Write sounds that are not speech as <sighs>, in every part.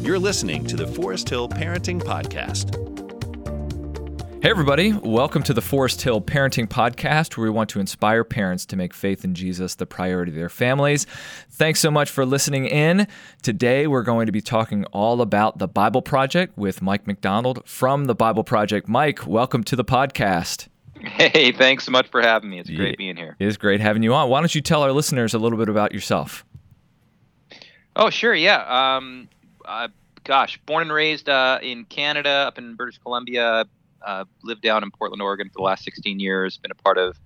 You're listening to the Forest Hill Parenting Podcast. Hey, everybody, welcome to the Forest Hill Parenting Podcast, where we want to inspire parents to make faith in Jesus the priority of their families. Thanks so much for listening in. Today, we're going to be talking all about the Bible Project with Mike McDonald from the Bible Project. Mike, welcome to the podcast. Hey, thanks so much for having me. It's great being here. It is great having you on. Why don't you tell our listeners a little bit about yourself? Oh, sure. Yeah. Um, uh, gosh, born and raised uh, in Canada, up in British Columbia. Uh, lived down in Portland, Oregon for the last 16 years. Been a part of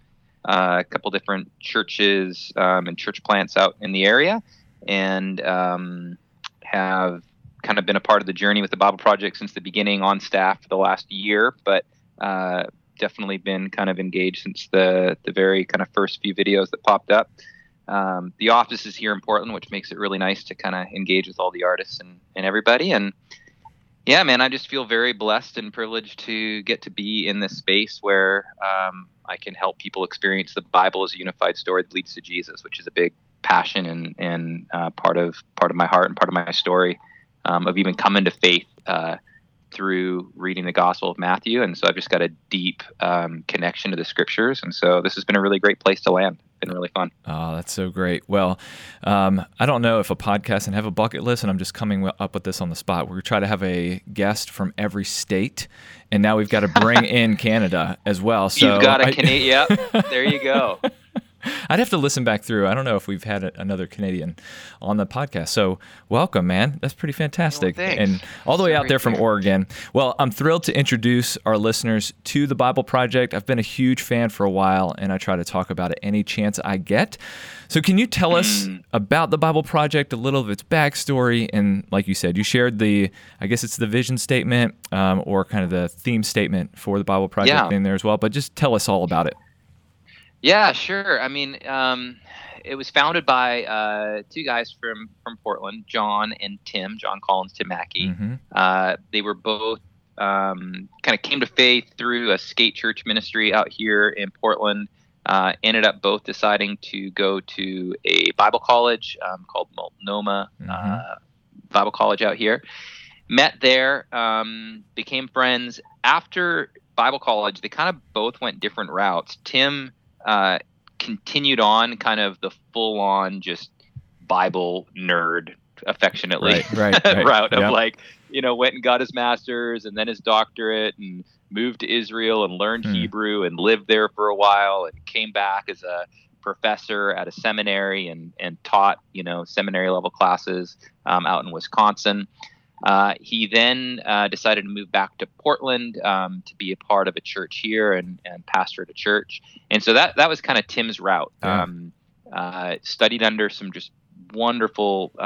uh, a couple different churches um, and church plants out in the area, and um, have kind of been a part of the journey with the Bible Project since the beginning on staff for the last year, but uh, definitely been kind of engaged since the the very kind of first few videos that popped up. Um, the office is here in Portland, which makes it really nice to kind of engage with all the artists and, and everybody. And yeah, man, I just feel very blessed and privileged to get to be in this space where um, I can help people experience the Bible as a unified story that leads to Jesus, which is a big passion and and uh, part of part of my heart and part of my story um, of even coming to faith uh, through reading the Gospel of Matthew. And so I've just got a deep um, connection to the Scriptures, and so this has been a really great place to land been really fun. Oh, that's so great. Well, um, I don't know if a podcast and have a bucket list, and I'm just coming up with this on the spot. We're try to have a guest from every state, and now we've got to bring <laughs> in Canada as well. So you've got a Canadian. yep, there you go. <laughs> <laughs> I'd have to listen back through. I don't know if we've had another Canadian on the podcast. So welcome, man. That's pretty fantastic. Well, and all the way out there from Oregon. Well, I'm thrilled to introduce our listeners to the Bible Project. I've been a huge fan for a while, and I try to talk about it any chance I get. So, can you tell us hmm. about the Bible Project, a little of its backstory, and like you said, you shared the, I guess it's the vision statement um, or kind of the theme statement for the Bible Project yeah. in there as well. But just tell us all about it. Yeah, sure. I mean, um, it was founded by uh, two guys from from Portland, John and Tim, John Collins, Tim Mackie. Mm-hmm. Uh, they were both um, kind of came to faith through a skate church ministry out here in Portland. Uh, ended up both deciding to go to a Bible college um, called Multnomah mm-hmm. Uh, Bible College out here. Met there, um, became friends. After Bible college, they kind of both went different routes. Tim uh, continued on kind of the full on just Bible nerd affectionately right, right, <laughs> right. route of yep. like, you know, went and got his master's and then his doctorate and moved to Israel and learned mm. Hebrew and lived there for a while and came back as a professor at a seminary and, and taught, you know, seminary level classes um, out in Wisconsin. Uh, he then uh, decided to move back to Portland um, to be a part of a church here and, and pastor at a church. And so that that was kind of Tim's route. Yeah. Um, uh, studied under some just wonderful uh,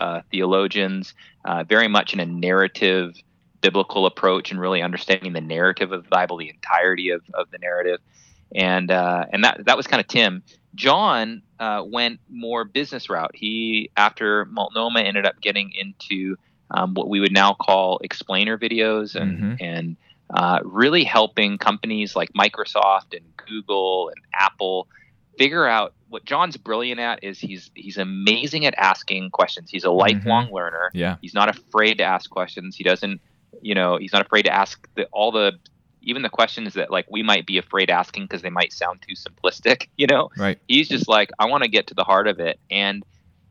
uh, theologians, uh, very much in a narrative biblical approach and really understanding the narrative of the Bible, the entirety of, of the narrative. And and that that was kind of Tim. John went more business route. He after Multnomah ended up getting into um, what we would now call explainer videos and mm-hmm. and uh, really helping companies like Microsoft and Google and Apple figure out what John's brilliant at is he's he's amazing at asking questions. He's a mm-hmm. lifelong mm-hmm. learner. Yeah. He's not afraid to ask questions. He doesn't, you know, he's not afraid to ask the, all the even the questions that like we might be afraid asking because they might sound too simplistic, <laughs> you know. Right. He's just like I want to get to the heart of it and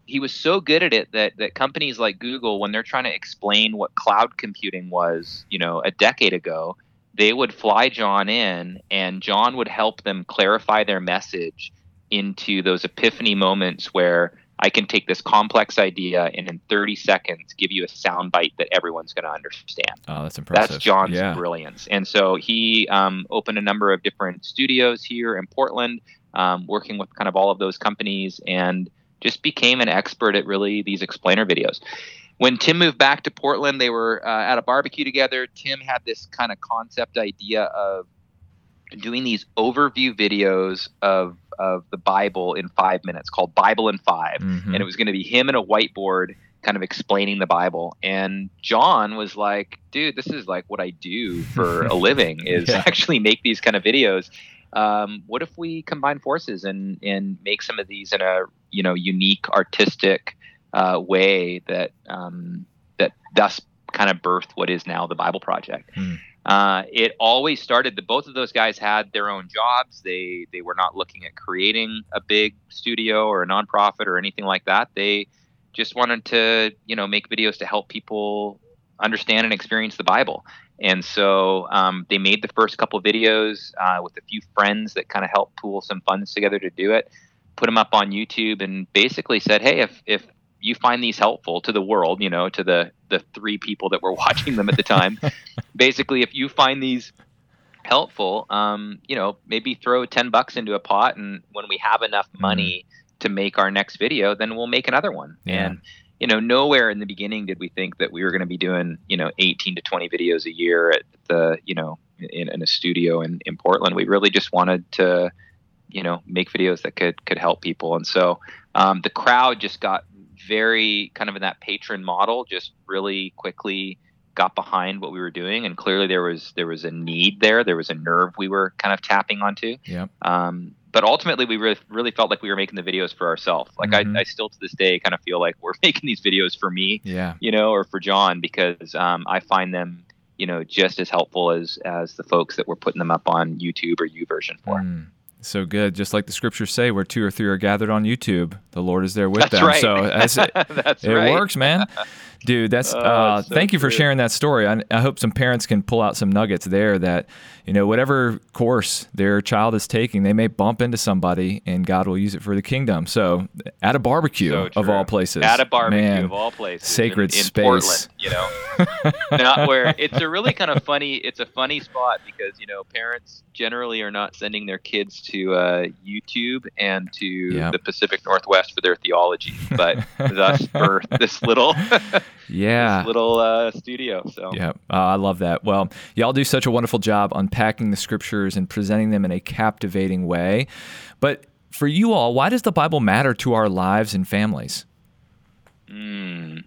he was so good at it that that companies like Google, when they're trying to explain what cloud computing was, you know, a decade ago, they would fly John in, and John would help them clarify their message into those epiphany moments where I can take this complex idea and in 30 seconds give you a soundbite that everyone's going to understand. Oh, that's impressive. That's John's yeah. brilliance. And so he um, opened a number of different studios here in Portland, um, working with kind of all of those companies and just became an expert at really these explainer videos. When Tim moved back to Portland, they were uh, at a barbecue together. Tim had this kind of concept idea of doing these overview videos of of the Bible in five minutes, called Bible in 5 mm-hmm. and it was going to be him and a whiteboard kind of explaining the Bible. And John was like, dude, this is like what I do for <laughs> a living is yeah. actually make these kind of videos um, what if we combine forces and and make some of these in a you know unique artistic uh, way that um, that thus kind of birthed what is now the Bible Project. Hmm. Uh, it always started that both of those guys had their own jobs. They they were not looking at creating a big studio or a nonprofit or anything like that. They just wanted to you know make videos to help people understand and experience the Bible. And so um, they made the first couple videos uh, with a few friends that kind of helped pool some funds together to do it. Put them up on YouTube and basically said, "Hey, if if you find these helpful to the world, you know, to the the three people that were <laughs> watching them at the time, <laughs> basically, if you find these helpful, um, you know, maybe throw ten bucks into a pot, and when we have enough money mm. to make our next video, then we'll make another one. Yeah. And you know, nowhere in the beginning did we think that we were going to be doing, you know, 18 to 20 videos a year at the, you know, in, in a studio in, in Portland. We really just wanted to, you know, make videos that could could help people. And so um, the crowd just got very kind of in that patron model, just really quickly got behind what we were doing, and clearly there was there was a need there. There was a nerve we were kind of tapping onto. Yeah. Um, but ultimately, we really, really felt like we were making the videos for ourselves. Like mm-hmm. I, I still to this day kind of feel like we're <laughs> making these videos for me. Yeah. You know, or for John because um, I find them you know just as helpful as as the folks that were putting them up on YouTube or YouVersion for. Mm. So good. Just like the scriptures say, where two or three are gathered on YouTube, the Lord is there with that's them. Right. So it. <laughs> that's it right. works, man. <laughs> Dude, that's. Oh, uh, so thank you for sharing that story. I, I, hope some parents can pull out some nuggets there that, you know, whatever course their child is taking, they may bump into somebody and God will use it for the kingdom. So at a barbecue so of all places, at a barbecue man, of all places, sacred in, in space, Portland, you know, <laughs> not where it's a really kind of funny. It's a funny spot because you know parents generally are not sending their kids to uh, YouTube and to yep. the Pacific Northwest for their theology, but <laughs> thus birthed this little <laughs> yeah little uh, studio. So yeah, uh, I love that. Well, y'all do such a wonderful job unpacking the scriptures and presenting them in a captivating way. But for you all, why does the Bible matter to our lives and families? Mm.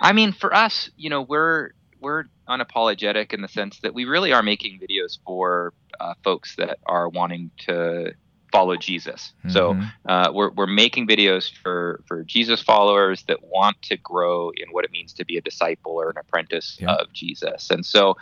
I mean, for us, you know, we're we're unapologetic in the sense that we really are making videos for uh, folks that are wanting to follow Jesus. Mm-hmm. So uh, we're, we're making videos for, for Jesus followers that want to grow in what it means to be a disciple or an apprentice yeah. of Jesus. And so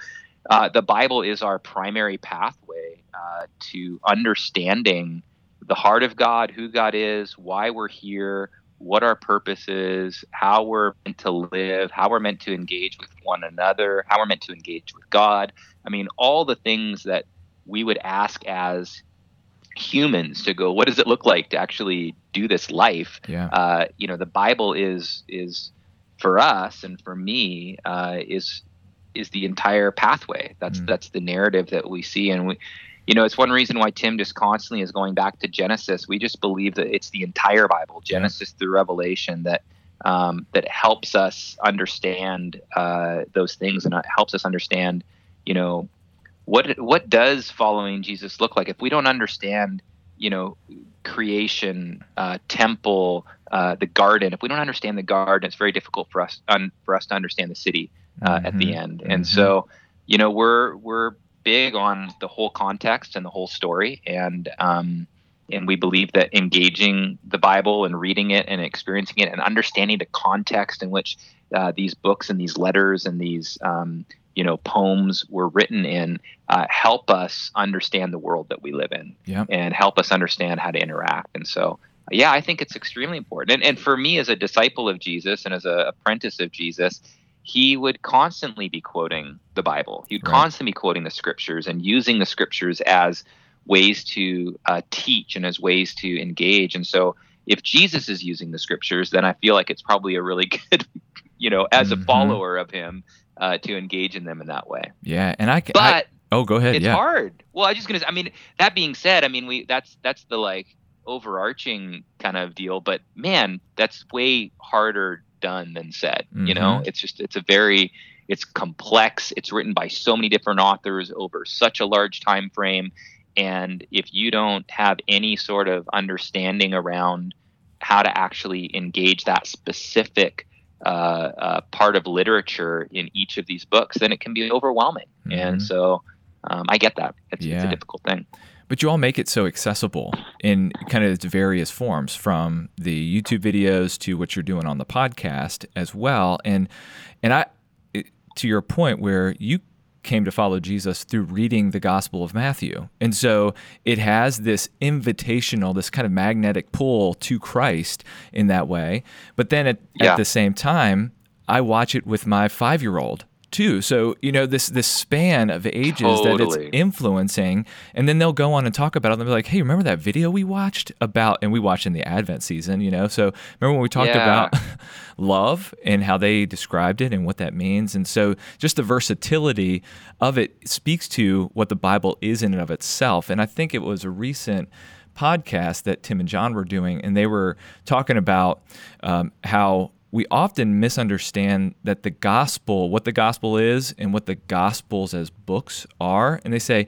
uh, the Bible is our primary pathway uh, to understanding the heart of God, who God is, why we're here, what our purpose is, how we're meant to live, how we're meant to engage with one another, how we're meant to engage with God. I mean, all the things that we would ask as humans to go what does it look like to actually do this life yeah. uh, you know the bible is is for us and for me uh, is is the entire pathway that's mm. that's the narrative that we see and we you know it's one reason why tim just constantly is going back to genesis we just believe that it's the entire bible genesis yeah. through revelation that um, that helps us understand uh, those things and helps us understand you know what what does following Jesus look like if we don't understand you know creation uh, temple uh, the garden if we don't understand the garden it's very difficult for us un, for us to understand the city uh, mm-hmm. at the mm-hmm. end mm-hmm. and so you know we're we're big on the whole context and the whole story and um, and we believe that engaging the Bible and reading it and experiencing it and understanding the context in which uh, these books and these letters and these um, you know poems were written in uh, help us understand the world that we live in yeah. and help us understand how to interact and so yeah i think it's extremely important and, and for me as a disciple of jesus and as an apprentice of jesus he would constantly be quoting the bible he would right. constantly be quoting the scriptures and using the scriptures as ways to uh, teach and as ways to engage and so if jesus is using the scriptures then i feel like it's probably a really <laughs> good you know as mm-hmm. a follower of him uh, to engage in them in that way. Yeah, and I. But I, oh, go ahead. It's yeah. hard. Well, I just gonna. I mean, that being said, I mean, we that's that's the like overarching kind of deal. But man, that's way harder done than said. Mm-hmm. You know, mm-hmm. it's just it's a very it's complex. It's written by so many different authors over such a large time frame. And if you don't have any sort of understanding around how to actually engage that specific part of literature in each of these books, then it can be overwhelming. Mm-hmm. And so um, I get that. It's, yeah. it's, a difficult thing. but you all make it so accessible in kind of its various forms, from the YouTube videos to what you're doing on the podcast as well. And and I, to your point, where you came to follow Jesus through reading the Gospel of Matthew. And so it has this invitational, this kind of magnetic pull to Christ in that way. But then at, yeah. at the same time, I watch it with my five year old too. So you know this this span of ages totally. that it's influencing, and then they'll go on and talk about it. And they'll be like, "Hey, remember that video we watched about?" And we watched in the Advent season, you know. So remember when we talked yeah. about <laughs> love and how they described it and what that means, and so just the versatility of it speaks to what the Bible is in and of itself. And I think it was a recent podcast that Tim and John were doing, and they were talking about um, how we often misunderstand that the gospel, what the gospel is, and what the gospels as books are. And they say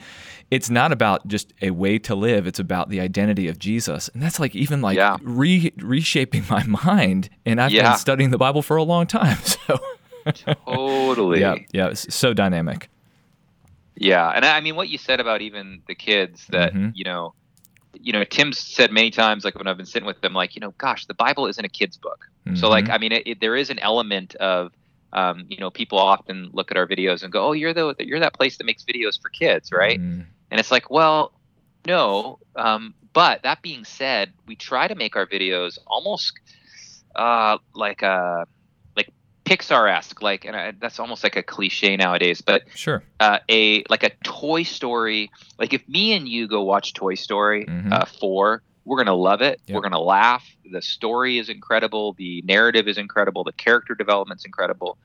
it's not about just a way to live, it's about the identity of Jesus. And that's like even like yeah. re- reshaping my mind. And I've yeah. been studying the Bible for a long time. <laughs> So totally. Yeah. Yeah. It's so dynamic. Yeah. And I mean, what you said about even the kids that, mm-hmm. you know, you know, Tim's said many times, like when I've been sitting with them, like, you know, gosh, the Bible isn't a kid's book. Mm-hmm. So, like, mm-hmm. I mean, it, it, there is an element of, um, you know, people often look at our videos and go, "Oh, you're the you're that place that makes videos for kids, right?" Mm-hmm. And it's like, well, no. Um, but that being said, we try to make our videos almost uh, like a Pixar-esque, like, and I, that's almost like a cliche nowadays, but sure, uh, a like a Toy Story. Like, if me and you go watch Toy Story mm-hmm. uh, four, we're gonna love it. Yep. We're gonna laugh. The story is incredible. The narrative is incredible. The character development's incredible.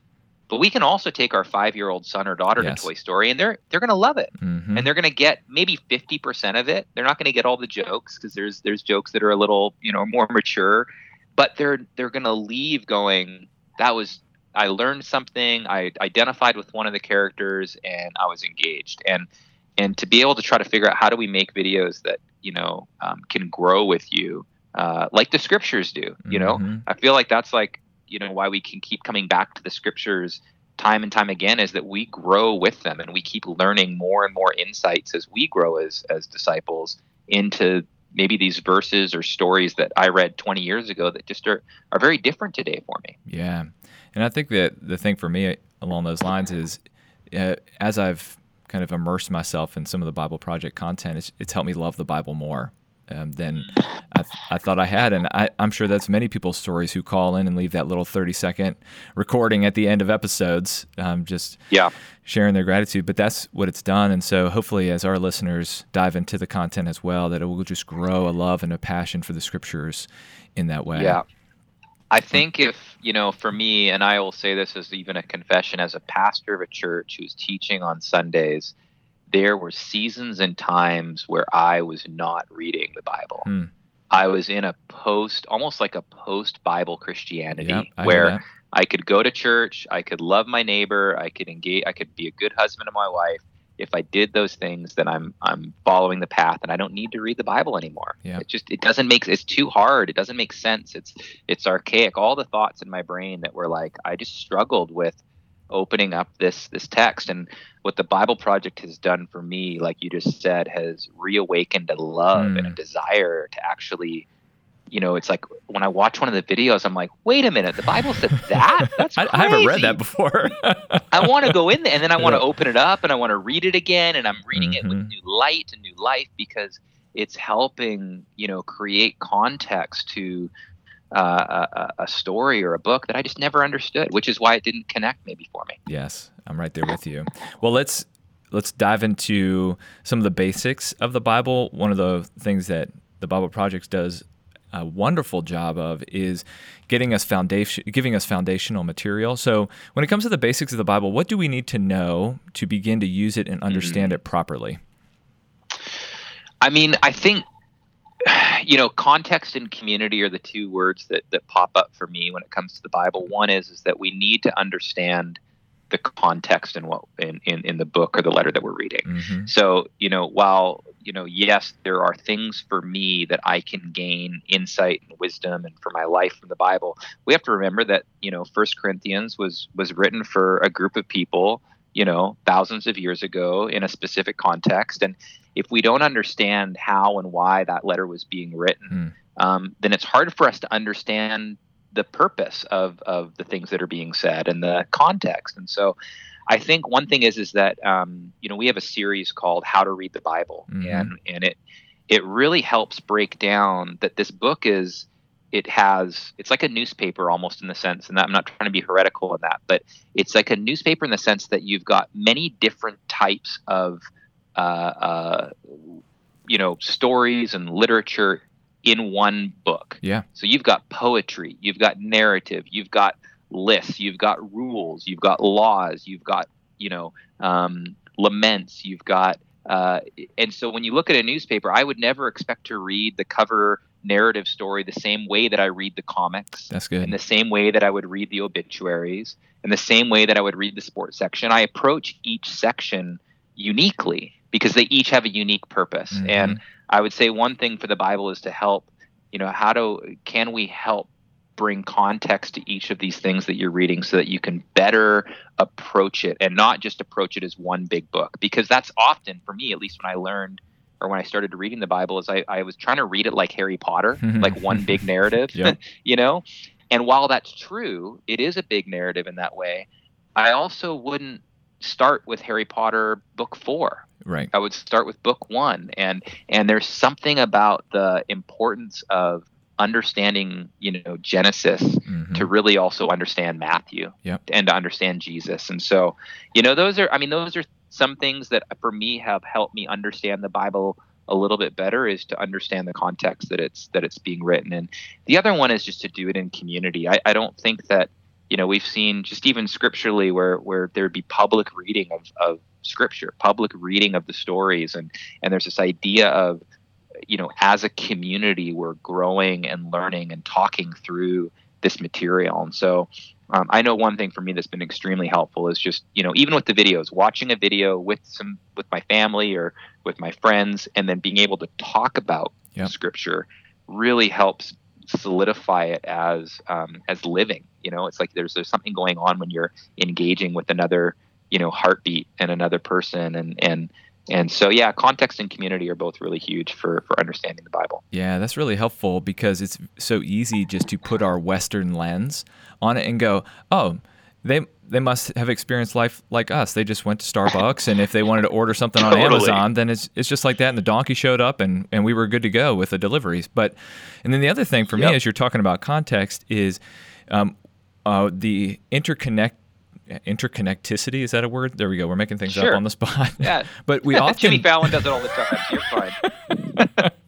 But we can also take our five-year-old son or daughter yes. to Toy Story, and they're they're gonna love it, mm-hmm. and they're gonna get maybe fifty percent of it. They're not gonna get all the jokes because there's there's jokes that are a little you know more mature, but they're they're gonna leave going that was I learned something. I identified with one of the characters, and I was engaged. And and to be able to try to figure out how do we make videos that you know um, can grow with you, uh, like the scriptures do. You know, mm-hmm. I feel like that's like you know why we can keep coming back to the scriptures time and time again is that we grow with them and we keep learning more and more insights as we grow as as disciples into maybe these verses or stories that I read 20 years ago that just are, are very different today for me. Yeah. And I think that the thing for me along those lines is uh, as I've kind of immersed myself in some of the Bible Project content, it's, it's helped me love the Bible more um, than I, th- I, thought I had. And I, am sure that's many people's stories who call in and leave that little 30 second recording at the end of episodes, um, just yeah. sharing their gratitude. But that's what it's done. And so hopefully, as our listeners dive into the content as well, that it will just grow a love and a passion for the scriptures in that way. Yeah. I think if, you know, for me, and I will say this as even a confession as a pastor of a church who's teaching on Sundays, there were seasons and times where I was not reading the Bible. Hmm. I was in a post, almost like a post Bible Christianity, yep, I where I could go to church, I could love my neighbor, I could engage, I could be a good husband to my wife, if I did those things, then I'm I'm following the path, and I don't need to read the Bible anymore. Yeah. It just it doesn't make it's too hard. It doesn't make sense. It's it's archaic. All the thoughts in my brain that were like I just struggled with opening up this this text and what the bible project has done for me like you just said has reawakened a love mm. and a hmm. desire to actually you know, it's like when I watch one of the videos, I'm like, wait a minute, the Bible said <laughs> that? That's crazy. I, haven't read that before. <laughs> I want to go in there and then I want to yeah. open it up and I want to read it again. And I'm reading mm-hmm. it with mm-hmm. new light and new life because it's helping, you know, create context to uh, a, a, story or a book that I just never understood, which is why it didn't connect maybe for me. Yes, I'm right there with you. Well, let's let's dive into some of the basics of the Bible. One of the things that the Bible Projects does a wonderful job of is getting us foundation giving us foundational material. So when it comes to the basics of the Bible, what do we need to know to begin to use it and understand mm-hmm. it properly? I mean, I think you know, context and community are the two words that that pop up for me when it comes to the Bible. One is is that we need to understand the context in what in, in, in the book or the letter that we're reading. Mm-hmm. So, you know, while, you know, yes, there are things for me that I can gain insight and wisdom and for my life from the Bible, we have to remember that, you know, First Corinthians was was written for a group of people you know, thousands of years ago in a specific context. And if we don't understand how and why that letter was being written, mm. um, then it's hard for us to understand the purpose of, of the things that are being said and the context. And so I think one thing is is that um, you know we have a series called How to Read the Bible, mm-hmm. and and it it really helps break down that this book is it has it's like a newspaper almost in the sense and i'm not trying to be heretical in that but it's like a newspaper in the sense that you've got many different types of uh, uh, you know stories and literature in one book. Yeah. So you've got poetry you've got narrative you've got lists you've got rules you've got laws you've got you know um, laments you've got uh, and so when you look at a newspaper i would never expect to read the cover narrative story the same way that I read the comics. That's good. In the same way that I would read the obituaries, in the same way that I would read the sports section. I approach each section uniquely because they each have a unique purpose. Mm-hmm. And I would say one thing for the Bible is to help, you know, how do can we help bring context to each of these things that you're reading so that you can better approach it and not just approach it as one big book because that's often for me at least when I learned or when I started reading the Bible is I, I was trying to read it like Harry Potter, <laughs> like one big narrative, <laughs> you know? And while that's true, it is a big narrative in that way. I also wouldn't start with Harry Potter book four. Right. I would start with book one. And and there's something about the importance of understanding, you know, Genesis mm-hmm. to really also understand Matthew yep. and to understand Jesus. And so, you know, those are I mean, those are some things that for me have helped me understand the Bible a little bit better is to understand the context that it's that it's being written in. The other one is just to do it in community. I, I don't think that you know we've seen just even scripturally where where there'd be public reading of, of scripture, public reading of the stories, and and there's this idea of you know as a community we're growing and learning and talking through this material, and so um, I know one thing for me that's been extremely helpful is just you know even with the videos, watching a video with some with my family or with my friends, and then being able to talk about yep. scripture really helps solidify it as um, as living. You know, it's like there's there's something going on when you're engaging with another you know heartbeat and another person and and and so, yeah, context and community are both really huge for, for understanding the Bible. Yeah, that's really helpful because it's so easy just to put our Western lens on it and go, oh, they they must have experienced life like us. They just went to Starbucks, and if they wanted to order something on <laughs> totally. Amazon, then it's it's just like that. And the donkey showed up, and and we were good to go with the deliveries. But and then the other thing for yep. me, as you're talking about context, is um, uh, the interconnect interconnecticity is that a word? There we go we're making things sure. up on the spot. Yeah. <laughs> But we <laughs> often jimmy fallon does it all the time you're fine. <laughs>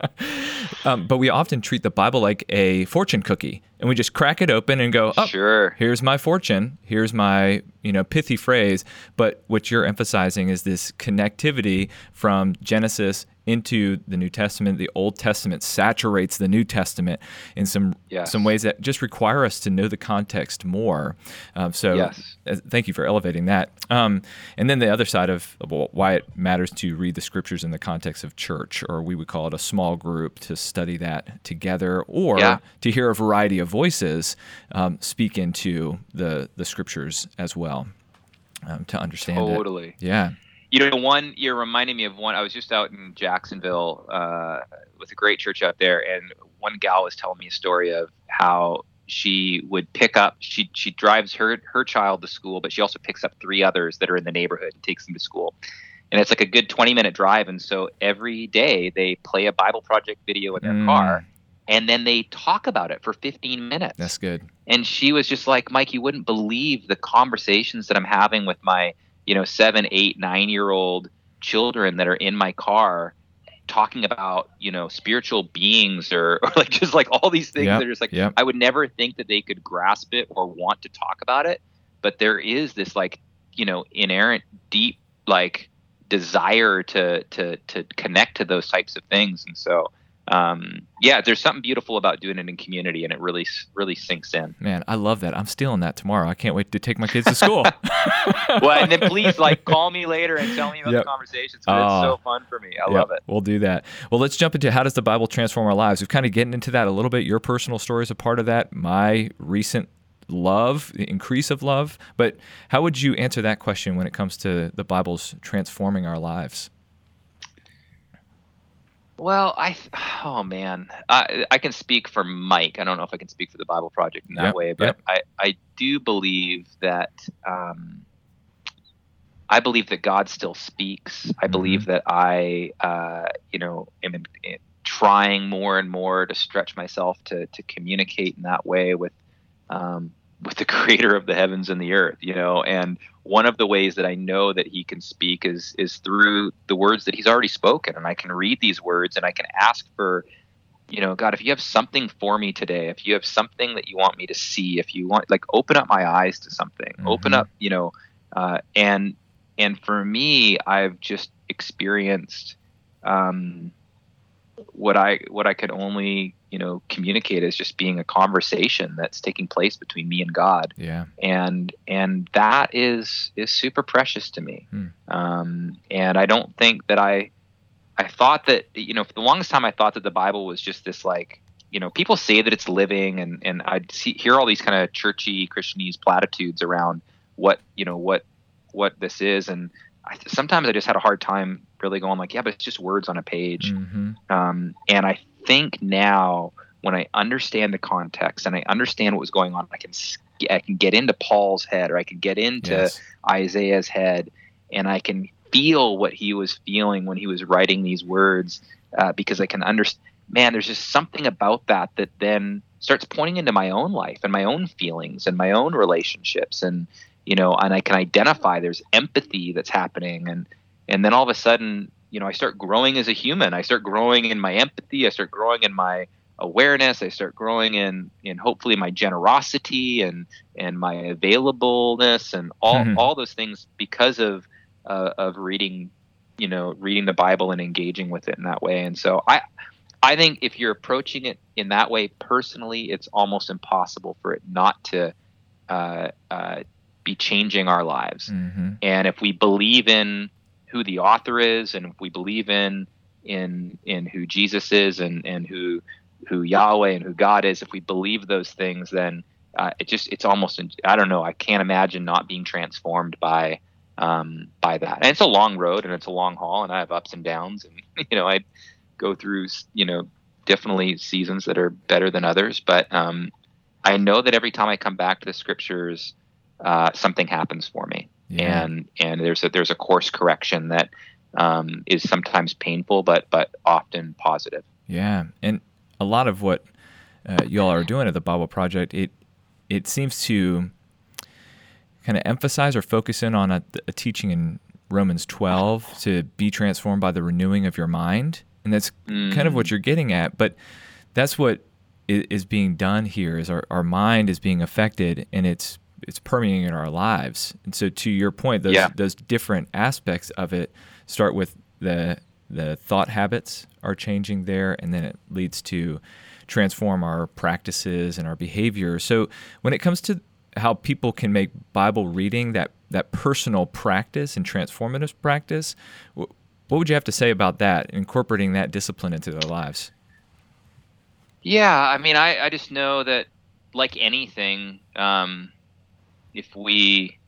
Um, but we often treat the bible like a fortune cookie and we just crack it open and go oh sure. here's my fortune here's my you know pithy phrase. But what you're emphasizing is this connectivity from genesis into the New Testament. The Old Testament saturates the New Testament in some yes. some ways that just require us to know the context more. Um, so, yes. uh, thank you for elevating that. Um, and then the other side of well, why it matters to read the scriptures in the context of church, or we would call it a small group to study that together, or yeah. to hear a variety of voices um, speak into the the scriptures as well. Um, to understand totally. it. Yeah. You know, one you're reminding me of one. I was just out in Jacksonville uh, with a great church out there, and one gal was telling me a story of how she would pick up. She she drives her her child to school, but she also picks up three others that are in the neighborhood and takes them to school. And it's like a good 20 minute drive, and so every day they play a Bible project video in their mm. car, and then they talk about it for 15 minutes. That's good. And she was just like, Mike, you wouldn't believe the conversations that I'm having with my you know, seven, eight, nine year old children that are in my car talking about, you know, spiritual beings or, <laughs> or like just like all these things yep, that are just like, yep. I would never think that they could grasp it or want to talk about it. But there is this like, you know, inerrant, deep, like, desire to to to connect to those types of things and so um, yeah, there's something beautiful about doing it in community, and it really really sinks in. Man, I love that. I'm stealing that tomorrow. I can't wait to take my kids to school. <laughs> well, and then <laughs> please like call me later and tell me about yep. the conversations. Cause it's so fun for me. I yep, love it. We'll do that. Well, let's jump into how does the Bible transform our lives. We've kind of getting into that a little bit. Your personal story is a part of that. My recent love, increase of love. But how would you answer that question when it comes to the Bible's transforming our lives? Well, I <sighs> oh man, I I can speak for Mike. I don't know if I can speak for the Bible Project in that Yep, way, but yep. I I do believe that um, I believe that God still speaks. I believe that I uh, you know am in, in trying more and more to stretch myself to to communicate in that way with um, with the <laughs> Creator of the heavens and the earth. You know, and one of the ways that I know that he can speak is is through the words that he's already spoken and I can read these words and I can ask for you know God if you have something for me today if you have something that you want me to see if you want like open up my eyes to something open Mhm. up you know uh, and and for me I've just experienced um, what I what I could only you know communicate as just being a conversation that's taking place between me and God Yeah. and and that is is super precious to me. Hmm. Um, and I don't think that I I thought that you know for the longest time I thought that the Bible was just this like you know people say that it's living and and I see hear all these kind of churchy Christianese platitudes around what you know what what this is and I, sometimes I just had a hard time really going like yeah but it's just words on a page hmm um, and I think now, when I understand the context and I understand what was going on, I can I can get into Paul's head, or I can get into Yes. Isaiah's head, and I can feel what he was feeling when he was writing these words, uh, because I can understand. Man, there's just something about that that then starts pointing into my own life and my own feelings and my own relationships, and you know, and I can identify there's empathy that's happening, and and then all of a sudden you know i start growing as a human. I start growing in my empathy. I start growing in my awareness. I start growing in in hopefully my generosity and and my availableness and all Mhm. all those things because of uh, of reading you know reading the bible and engaging with it in that way. And so i i think if you're approaching it in that way personally it's almost impossible for it not to uh, uh, be changing our lives. Hmm and if we believe in who the author is and we believe in in in who Jesus is and and who who Yahweh and who God is if we believe those things then uh, it just it's almost I don't know I can't imagine not being transformed by um, by that. And it's a long road and it's a long haul and I have ups and downs and <laughs> you know I go through you know definitely seasons that are better than others but um, I know that every time I come back to the scriptures uh, something happens for me Yeah. and and there's a there's a course correction that um, is sometimes painful but but often positive. Yeah, and a lot of what uh, y'all are doing at the Bible Project, it it seems to kind of emphasize or focus in on a, a teaching in Romans 12 to be transformed by the renewing of your mind, and that's kind of what you're getting at. But that's what is being done here is our, our mind is being affected, and it's it's permeating in our lives. And so, to your point, those Yeah. those different aspects of it start with the the thought habits are changing there, and then it leads to transform our practices and our behavior. So, when it comes to how people can make Bible reading that that personal practice and transformative practice, what would you have to say about that, incorporating that discipline into their lives? Yeah, I mean, I, I just know that, like anything, um, if we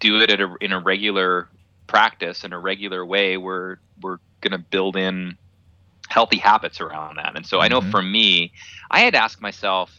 do it at a, in a regular practice in a regular way, we're we're gonna build in healthy habits around that. And so I know Mhm. for me, I had asked myself,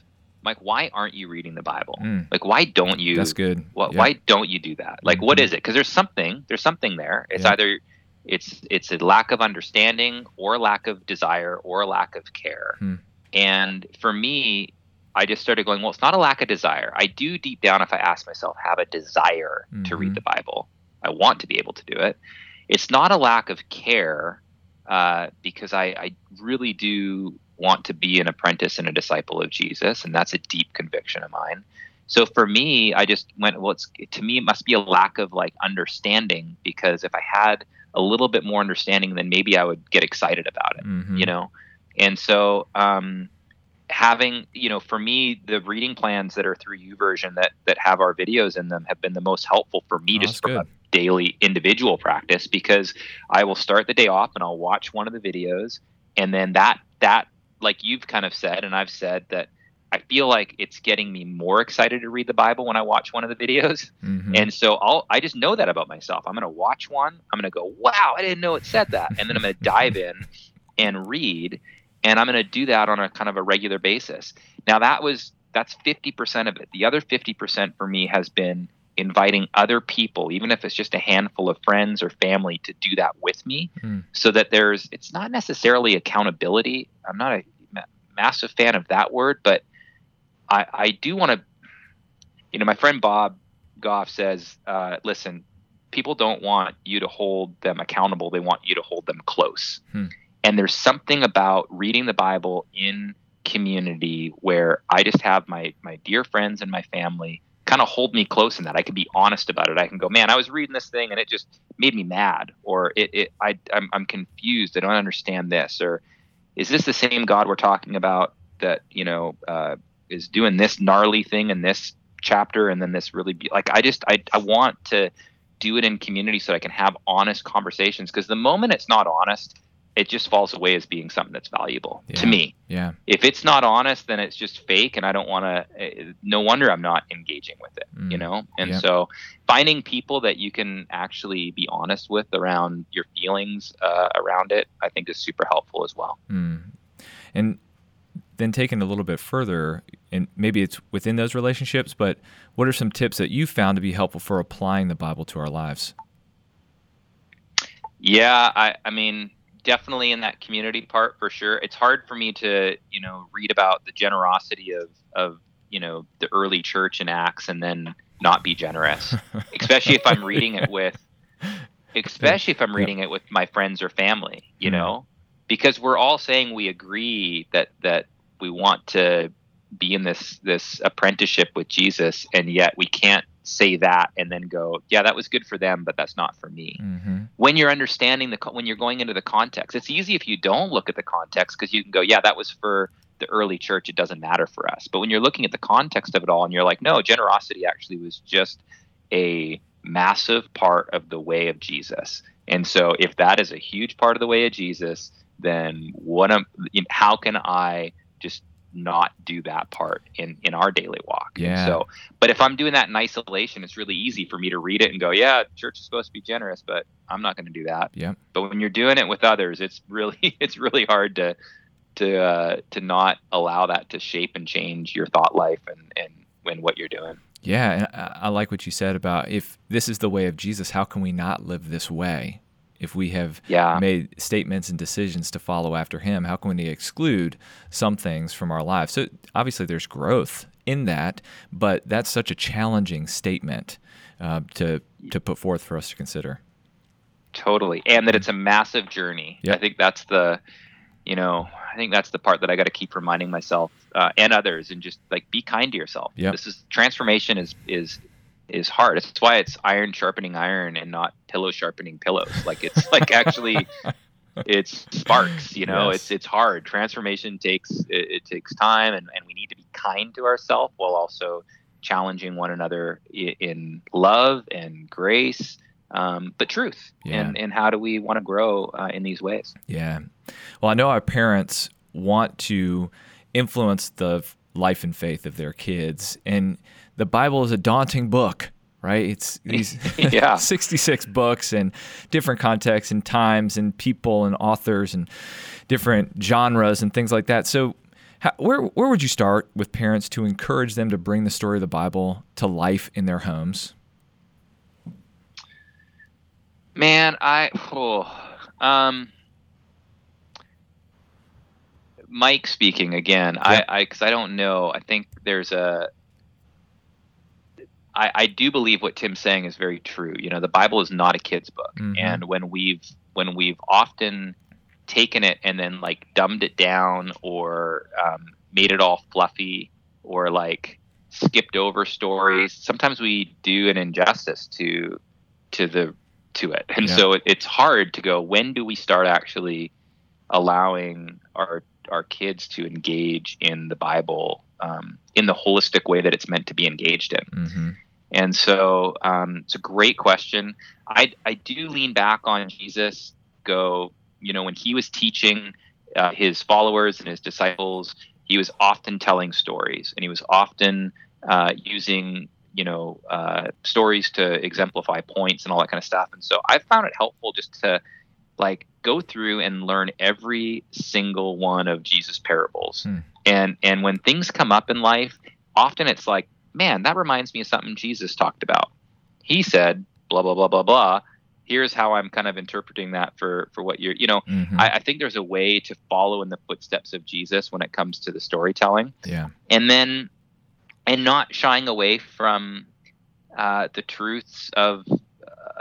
Mike, why aren't you reading the Bible? Mm. Like, why don't you? That's good. Wh- Yeah. Why don't you do that? Like, what Mhm. is it? Because there's something. There's something there. It's Yeah. either it's it's a lack of understanding or lack of desire or a lack of care. Hmm. And for me, I just started going, well, it's not a lack of desire. I do deep down, if I ask myself, have a desire to Mhm. read the Bible. I want to be able to do it. It's not a lack of care uh, because I, I really do want to be an apprentice and a disciple of Jesus, and that's a deep conviction of mine. So for me, I just went, well, it's to me, it must be a lack of like understanding because if I had a little bit more understanding, then maybe I would get excited about it Mhm. you know and so um having you know for me the reading plans that are through YouVersion that that have our videos in them have been the most helpful for me Oh, just from a daily individual practice because i will start the day off and i'll watch one of the videos and then that that like you've kind of said and i've said that I feel like it's getting me more excited to read the Bible when I watch one of the videos. Mm-hmm. And so I'll I just know that about myself. I'm going to watch one. I'm going to go, "Wow, I didn't know it said that." And then I'm going to dive in and read, and I'm going to do that on a kind of a regular basis. Now that was that's 50% of it. The other 50% for me has been inviting other people, even if it's just a handful of friends or family, to do that with me, mm. so that there's it's not necessarily accountability. I'm not a massive fan of that word, but I, I do want to, you know, my friend Bob Goff says, uh, listen, people don't want you to hold them accountable. They want you to hold them close. Hmm. And there's something about reading the Bible in community where I just have my, my dear friends and my family kind of hold me close in that. I can be honest about it. I can go, man, I was reading this thing and it just made me mad, or it, it I, I'm, I'm confused. I don't understand this, or is this the same God we're talking about that you know uh, is doing this gnarly thing in this chapter and then this really be like i just i, I want to do it in community so i can have honest conversations because the moment it's not honest it just falls away as being something that's valuable yeah. to me yeah if it's not honest then it's just fake and i don't want to eh, no wonder i'm not engaging with it mm. you know and yeah. so finding people that you can actually be honest with around your feelings uh, around it i think is super helpful as well mm. and then taken a little bit further, and maybe it's within those relationships, but what are some tips that you found to be helpful for applying the Bible to our lives? Yeah, I, I mean, definitely in that community part for sure. It's hard for me to, you know, read about the generosity of, of you know, the early church in Acts and then not be generous, <laughs> especially if I'm reading it with, <laughs> especially if I'm reading it with my friends or family, you mm-hmm. know, because we're all saying we agree that that we want to be in this this apprenticeship with Jesus, and yet we can't say that and then go, yeah, that was good for them, but that's not for me. Mm-hmm. When you're understanding the when you're going into the context, it's easy if you don't look at the context because you can go, yeah, that was for the early church. It doesn't matter for us. But when you're looking at the context of it all, and you're like, no, generosity actually was just a massive part of the way of Jesus. And so, if that is a huge part of the way of Jesus, then what am, how can I just not do that part in in our daily walk. Yeah. so, but if I'm doing that in isolation, it's really easy for me to read it and go, "Yeah, church is supposed to be generous, but I'm not going to do that." Yeah. But when you're doing it with others, it's really <laughs> it's really hard to to uh, to not allow that to shape and change your thought life and and when what you're doing. Yeah, and I, I like what you said about if this is the way of Jesus, how can we not live this way? If we have yeah. made statements and decisions to follow after him, how can we exclude some things from our lives? So obviously there's growth in that, but that's such a challenging statement uh, to to put forth for us to consider. Totally, and that it's a massive journey. Yep. I think that's the, you know, I think that's the part that I got to keep reminding myself uh, and others, and just like be kind to yourself. Yep. This is transformation is is is hard. It's why it's iron sharpening iron and not pillow sharpening pillows. Like it's like actually <laughs> it's sparks, you know, yes. it's it's hard. Transformation takes it, it, takes time and, and we need to be kind to ourselves while also challenging one another in, in love and grace. Um, but truth yeah. and, and how do we want to grow uh, in these ways? Yeah. Well, I know our parents want to influence the life and faith of their kids. And the Bible is a daunting book, right? It's <laughs> these yeah. <laughs> 66 books and different contexts and times and people and authors and different genres and things like that. So, how, where where would you start with parents to encourage them to bring the story of the Bible to life in their homes? Man, I oh, um, Mike speaking again. I I because I don't know. I think there's a I, I do believe what Tim's saying is very true. You know, the Bible is not a kid's book, mm-hmm. and when we've when we've often taken it and then like dumbed it down or um, made it all fluffy or like skipped over stories, sometimes we do an injustice to to the to it, and yeah. so it, it's hard to go. When do we start actually allowing our our kids to engage in the Bible um, in the holistic way that it's meant to be engaged in? Mm-hmm. And so um, it's a great question. I, I do lean back on Jesus, go, you know, when he was teaching uh, his followers and his disciples, he was often telling stories, and he was often uh, using you know uh, stories to exemplify points and all that kind of stuff. And so I found it helpful just to like go through and learn every single one of Jesus parables. Hmm. And and when things come up in life, often it's like, man, that reminds me of something Jesus talked about. He said blah blah blah blah blah. Here's how I'm kind of interpreting that for for what you're, you know. Mhm. I, I think there's a way to follow in the footsteps of Jesus when it comes to the storytelling yeah. and then and not shying away from uh, the truths of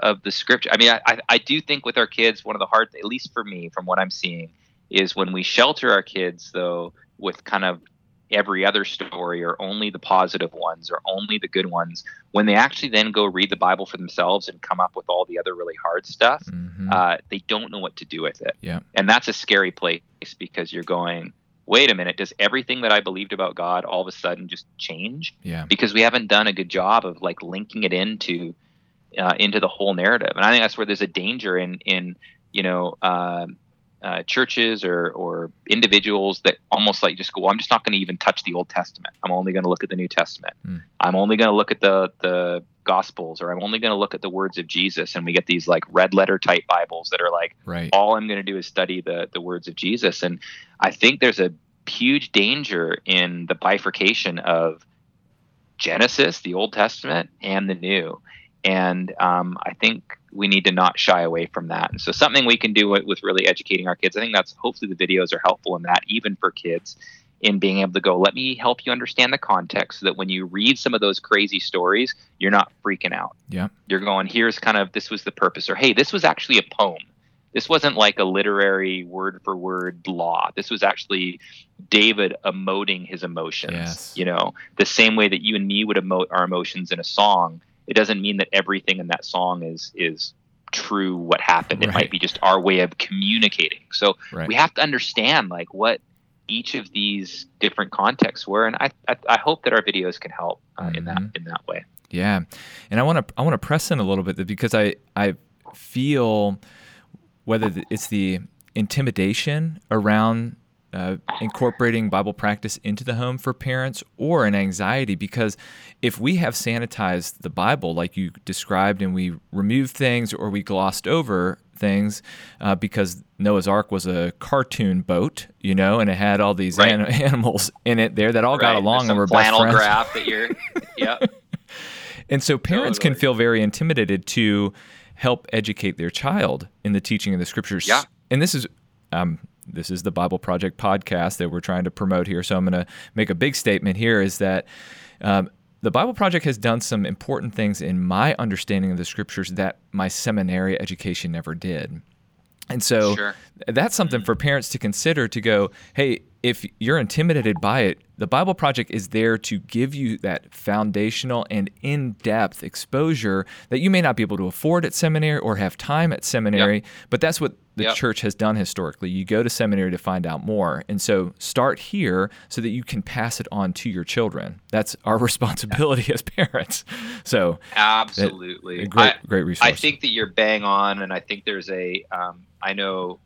of the scripture. I mean, I, I do think with our kids, one of the hard, at least for me, from what I'm seeing, is when we shelter our kids though with kind of every other story or only the positive ones or only the good ones when they actually then go read the bible for themselves and come up with all the other really hard stuff Mhm. uh, they don't know what to do with it Yeah. and that's a scary place because you're going wait a minute does everything that i believed about god all of a sudden just change yeah. because we haven't done a good job of like linking it into uh, into the whole narrative and i think that's where there's a danger in in you know um uh, churches or or individuals that almost like just go well, i'm just not going to even touch the old testament i'm only going to look at the new testament Hmm. i'm only going to look at the the gospels or i'm only going to look at the words of jesus and we get these like red letter type bibles that are like Right. all I'm going to do is study the the words of Jesus. And I think there's a huge danger in the bifurcation of Genesis, the Old Testament, and the New. And um, I think we need to not shy away from that. And so something we can do with, with really educating our kids. I think that's hopefully the videos are helpful in that, even for kids, in being able to go, let me help you understand the context so that when you read some of those crazy stories, you're not freaking out. Yeah. You're going, here's kind of this was the purpose, or hey, this was actually a poem this wasn't like a literary word for word law. This was actually David emoting his emotions. Yes. You know, the same way that you and me would emote our emotions in a song. It doesn't mean that everything in that song is is true what happened. It Right. might be just our way of communicating. So Right. we have to understand like what each of these different contexts were, and I I, I hope that our videos can help uh, in that Mhm. in that way. Yeah, and I want to I want to press in a little bit because I I feel whether it's the intimidation around uh, incorporating Bible practice into the home for parents or an anxiety because if we have sanitized the Bible like you described and we removed things or we glossed over things uh, because Noah's Ark was a cartoon boat, you know, and it had all these Right. an- <laughs> animals in it there that all got along and were best friends. graph that you're. <laughs> yep. And so parents can feel very intimidated to help educate their child in the teaching of the scriptures. Yeah. And this is um, this is the Bible Project podcast that we're trying to promote here. So I'm going to make a big statement here is that um, the Bible Project has done some important things in my understanding of the scriptures that my seminary education never did. And so Sure. that's something for parents to consider to go, hey, if you're intimidated by it, the Bible Project is there to give you that foundational and in depth exposure that you may not be able to afford at seminary or have time at seminary, but that's what the Yep. church has done historically. You go to seminary to find out more. And so start here so that you can pass it on to your children. That's our <laughs> responsibility as parents. So, Absolutely. a great, I- great resource. I think that you're bang on, and I think there's a. Um, I know.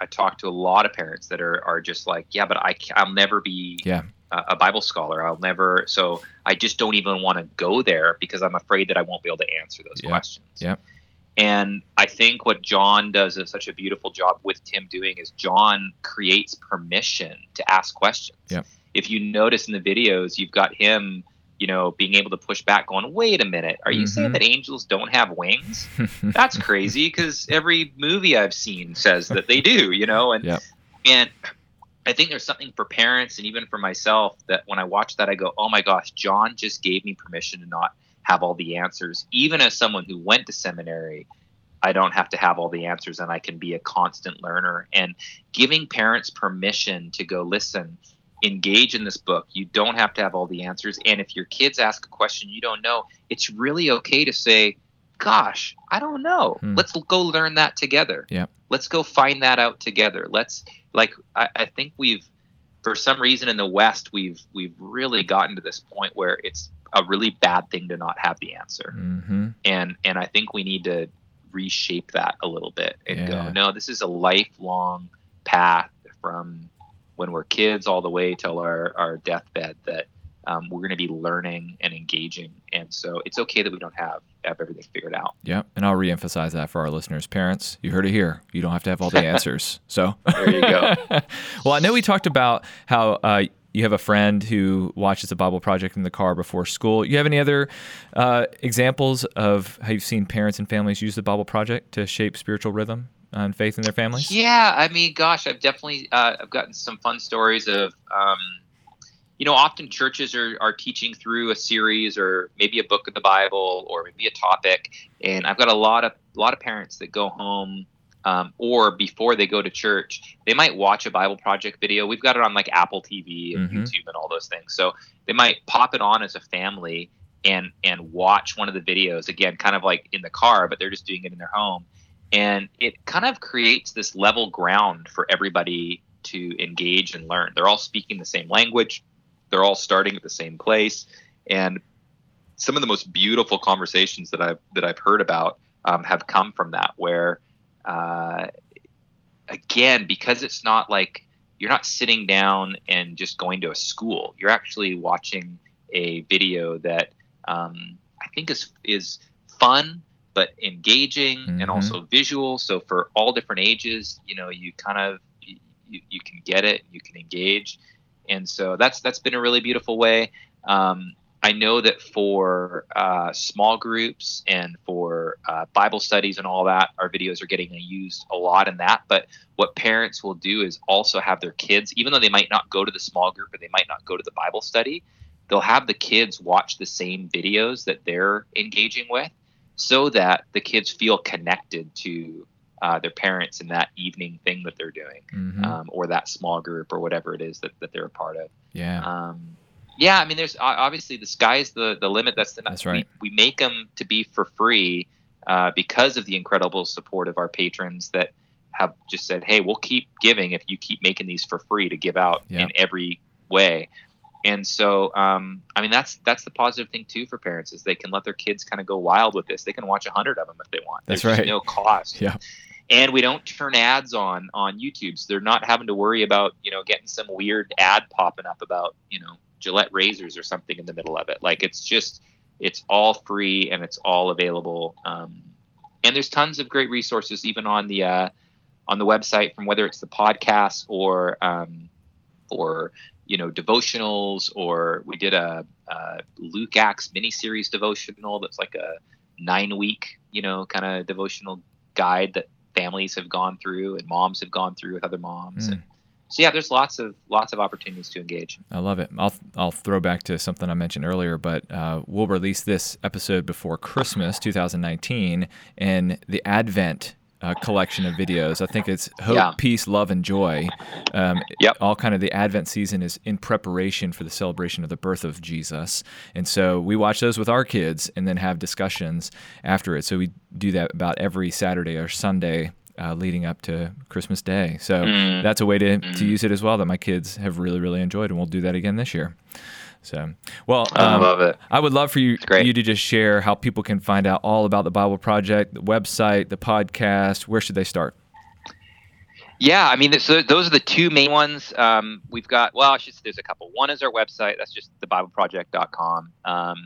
I talk to a lot of parents that are are just like, yeah, but I, I'll never be yeah, a, a Bible scholar. I'll never. So I just don't even want to go there because I'm afraid that I won't be able to answer those Yeah. questions. Yeah. And I think what Jon does is such a beautiful job with Tim doing is Jon creates permission to ask questions. Yeah. If you notice in the videos, you've got him, you know, being able to push back, going, "Wait a minute, are you saying Mhm. that angels don't have wings?" <laughs> That's crazy because every movie I've seen says that they do, you know, and Yep. and I think there's something for parents and even for myself that when I watch that I go, "Oh my gosh, Jon just gave me permission to not have all the answers." Even as someone who went to seminary, I don't have to have all the answers and I can be a constant learner and giving parents permission to go listen engage in this book you don't have to have all the answers and if your kids ask a question you don't know it's really okay to say gosh i don't know Hmm. let's go learn that together Yeah. let's go find that out together let's like I, I think we've for some reason in the west we've we've really gotten to this point where it's a really bad thing to not have the answer hmm and and i think we need to reshape that a little bit and Yeah. go no this is a lifelong path from when we're kids all the way till our, our deathbed that um, we're going to be learning and engaging. And so it's okay that we don't have, have everything figured out. Yeah. And I'll reemphasize that for our listeners. Parents, you heard it here. You don't have to have all the <laughs> answers. So there you go. <laughs> well, I know we talked about how uh, you have a friend who watches the Bible Project in the car before school. You have any other uh, examples of how you've seen parents and families use the Bible Project to shape spiritual rhythm and faith in their families? Yeah, I mean, gosh, I've definitely uh, I've gotten some fun stories of. Um, you know, often churches are, are teaching through a series or maybe a book of the Bible or maybe a topic. And I've got a lot of a lot of parents that go home um, or before they go to church, they might watch a Bible Project video. We've got it on like Apple TV and mm-hmm. YouTube and all those things. So they might pop it on as a family and and watch one of the videos again, kind of like in the car, but they're just doing it in their home. And it kind of creates this level ground for everybody to engage and learn. They're all speaking the same language they're all starting at the same place, and some of the most beautiful conversations that I've that I've heard about um, have come from that. Where, uh, again, because it's not like you're not sitting down and just going to a school. You're actually watching a video that um, I think is is fun but engaging mm-hmm. and also visual. So for all different ages, you know, you kind of you, you can get it, you can engage and so that's that's been a really beautiful way. Um, I know that for uh, small groups and for uh, Bible studies and all that, our videos are getting used a lot in that. But what parents will do is also have their kids, even though they might not go to the small group or they might not go to the Bible study, they'll have the kids watch the same videos that they're engaging with so that the kids feel connected to uh, their parents in that evening thing that they're doing, mm-hmm. um, or that small group or whatever it is that, that they're a part of. Yeah. Um, yeah, I mean, there's obviously the sky's the the limit. That's the that's right. We, we make them to be for free uh, because of the incredible support of our patrons that have just said, "Hey, we'll keep giving if you keep making these for free to give out in every way." And so, um, I mean, that's that's the positive thing too for parents is they can let their kids kind of go wild with this. They can watch a hundred of them if they want. That's There's right. No cost. <laughs> Yeah and we don't turn ads on on YouTube. So they're not having to worry about you know getting some weird ad popping up about you know Gillette razors or something in the middle of it. Like it's just it's all free and it's all available. Um, and there's tons of great resources even on the uh, on the website from whether it's the podcast or um, or you know devotionals or we did a, a Luke Acts mini series devotional that's like a nine week you know kind of devotional guide that families have gone through and moms have gone through with other moms. Mm. And so yeah, there's lots of lots of opportunities to engage. I love it. I'll I'll throw back to something I mentioned earlier, but uh, we'll release this episode before Christmas 2019, and the Advent uh, collection of videos. I think it's hope, yeah. peace, love, and joy. Um, yep. All kind of the Advent season is in preparation for the celebration of the birth of Jesus, and so we watch those with our kids and then have discussions after it. So we do that about every Saturday or Sunday. Uh, leading up to Christmas Day. So mm. that's a way to, mm. to use it as well that my kids have really, really enjoyed, and we'll do that again this year. So, well, um, I love it. I would love for you, you to just share how people can find out all about the Bible Project, the website, the podcast. Where should they start? Yeah, I mean, so those are the two main ones. Um, we've got, well, I should, say there's a couple. One is our website. That's just thebibleproject.com. Um,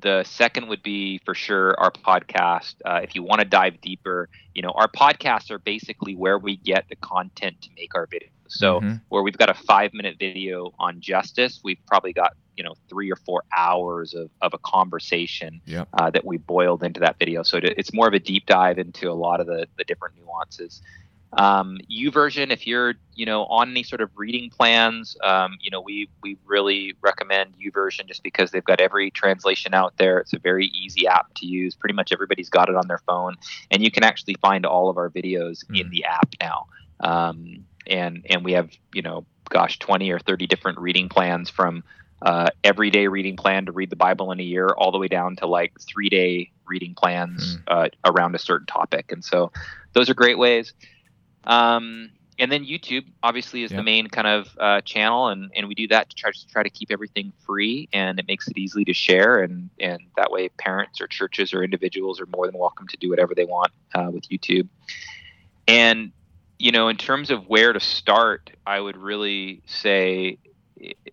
the second would be for sure our podcast. Uh, if you want to dive deeper, you know, our podcasts are basically where we get the content to make our videos. So mm-hmm. where we've got a five minute video on justice, we've probably got you know three or four hours of, of a conversation yep. uh, that we boiled into that video. So it's more of a deep dive into a lot of the, the different nuances. Um, YouVersion, if you're you know on any sort of reading plans, um, you know we we really recommend YouVersion just because they've got every translation out there. It's a very easy app to use. Pretty much everybody's got it on their phone, and you can actually find all of our videos mm. in the app now. Um, and and we have you know gosh 20 or 30 different reading plans from uh, everyday reading plan to read the Bible in a year, all the way down to like three day reading plans mm. uh, around a certain topic. And so those are great ways. Um, and then YouTube obviously is yep. the main kind of uh, channel, and, and we do that to try to try to keep everything free, and it makes it easy to share, and and that way parents or churches or individuals are more than welcome to do whatever they want uh, with YouTube. And you know, in terms of where to start, I would really say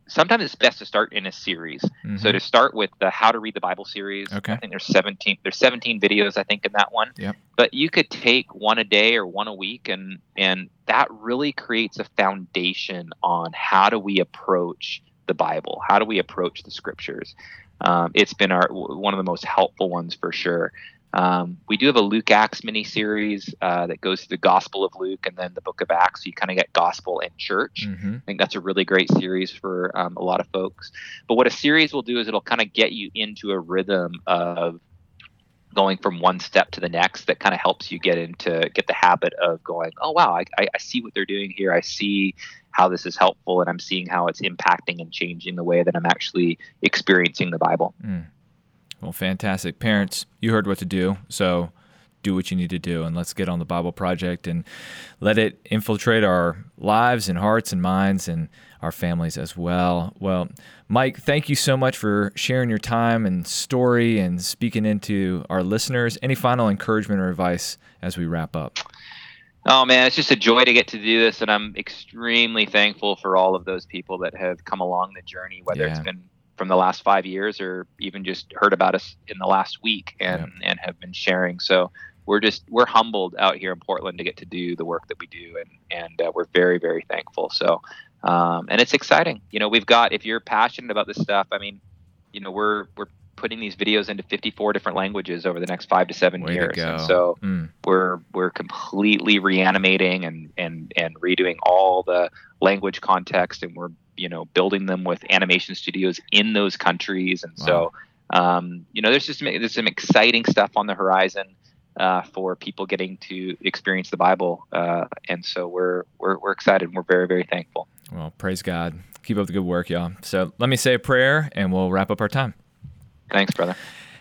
sometimes it's best to start in a series. Mm-hmm. So to start with the How to Read the Bible series, okay. I think there's 17 there's 17 videos I think in that one. Yep. But you could take one a day or one a week and and that really creates a foundation on how do we approach the Bible? How do we approach the scriptures? Um, it's been our one of the most helpful ones for sure. Um, we do have a Luke Acts mini series uh, that goes through the Gospel of Luke and then the Book of Acts. So you kind of get Gospel and Church. Mm-hmm. I think that's a really great series for um, a lot of folks. But what a series will do is it'll kind of get you into a rhythm of going from one step to the next that kind of helps you get into get the habit of going oh wow I, I, see what they're doing here i see how this is helpful and i'm seeing how it's impacting and changing the way that i'm actually experiencing the bible mm. Well, fantastic. Parents, you heard what to do. So do what you need to do and let's get on the Bible Project and let it infiltrate our lives and hearts and minds and our families as well. Well, Mike, thank you so much for sharing your time and story and speaking into our listeners. Any final encouragement or advice as we wrap up? Oh man, it's just a joy to get to do this, and I'm extremely thankful for all of those people that have come along the journey, whether yeah. it's been from the last five years or even just heard about us in the last week and yeah. and have been sharing. So we're just we're humbled out here in portland to get to do the work that we do and and uh, we're very very thankful. So um, and it's exciting. You know we've got if you're passionate about this stuff i mean you know we're we're putting these videos into 54 different languages over the next five to seven Way years. To and so mm. we're we're completely reanimating and and and redoing all the language context and we're you know building them with animation studios in those countries. And wow. so um, you know there's just there's some exciting stuff on the horizon uh, for people getting to experience the bible uh, and so we're, we're we're excited And we're very very thankful. Well praise god. Keep up the good work y'all. So let me say a prayer and we'll wrap up our time thanks brother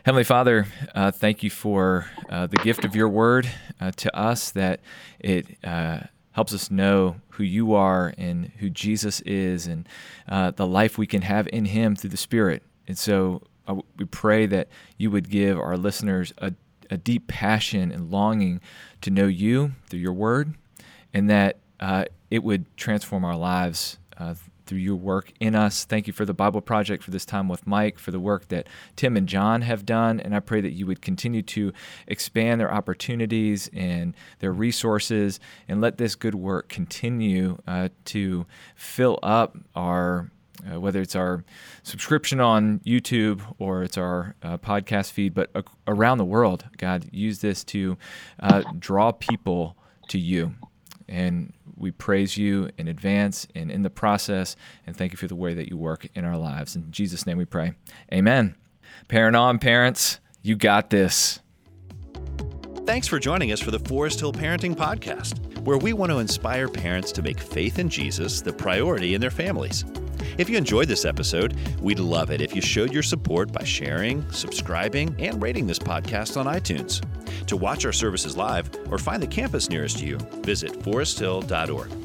Heavenly Father, uh, thank you for uh, the gift of your word uh, to us, that it uh, helps us know who you are and who Jesus is and uh, the life we can have in him through the Spirit. And so uh, we pray that you would give our listeners a, a, deep passion and longing to know you through your word and that it would transform our lives through your work in us. Thank you for the Bible Project, for this time with Mike, for the work that Tim and Jon have done. And I pray that you would continue to expand their opportunities and their resources and let this good work continue uh, to fill up our. Uh, whether it's our subscription on YouTube or it's our uh, podcast feed, but around the world, God, use this to uh, draw people to you. And we praise you in advance and in the process, and thank you for the way that you work in our lives. In Jesus' name we pray. Amen. Parent on, parents, you got this. Thanks for joining us for the Forest Hill Parenting Podcast, where we want to inspire parents to make faith in Jesus the priority in their families. If you enjoyed this episode, we'd love it if you showed your support by sharing, subscribing, and rating this podcast on iTunes. To watch our services live or find the campus nearest you, visit foresthill.org.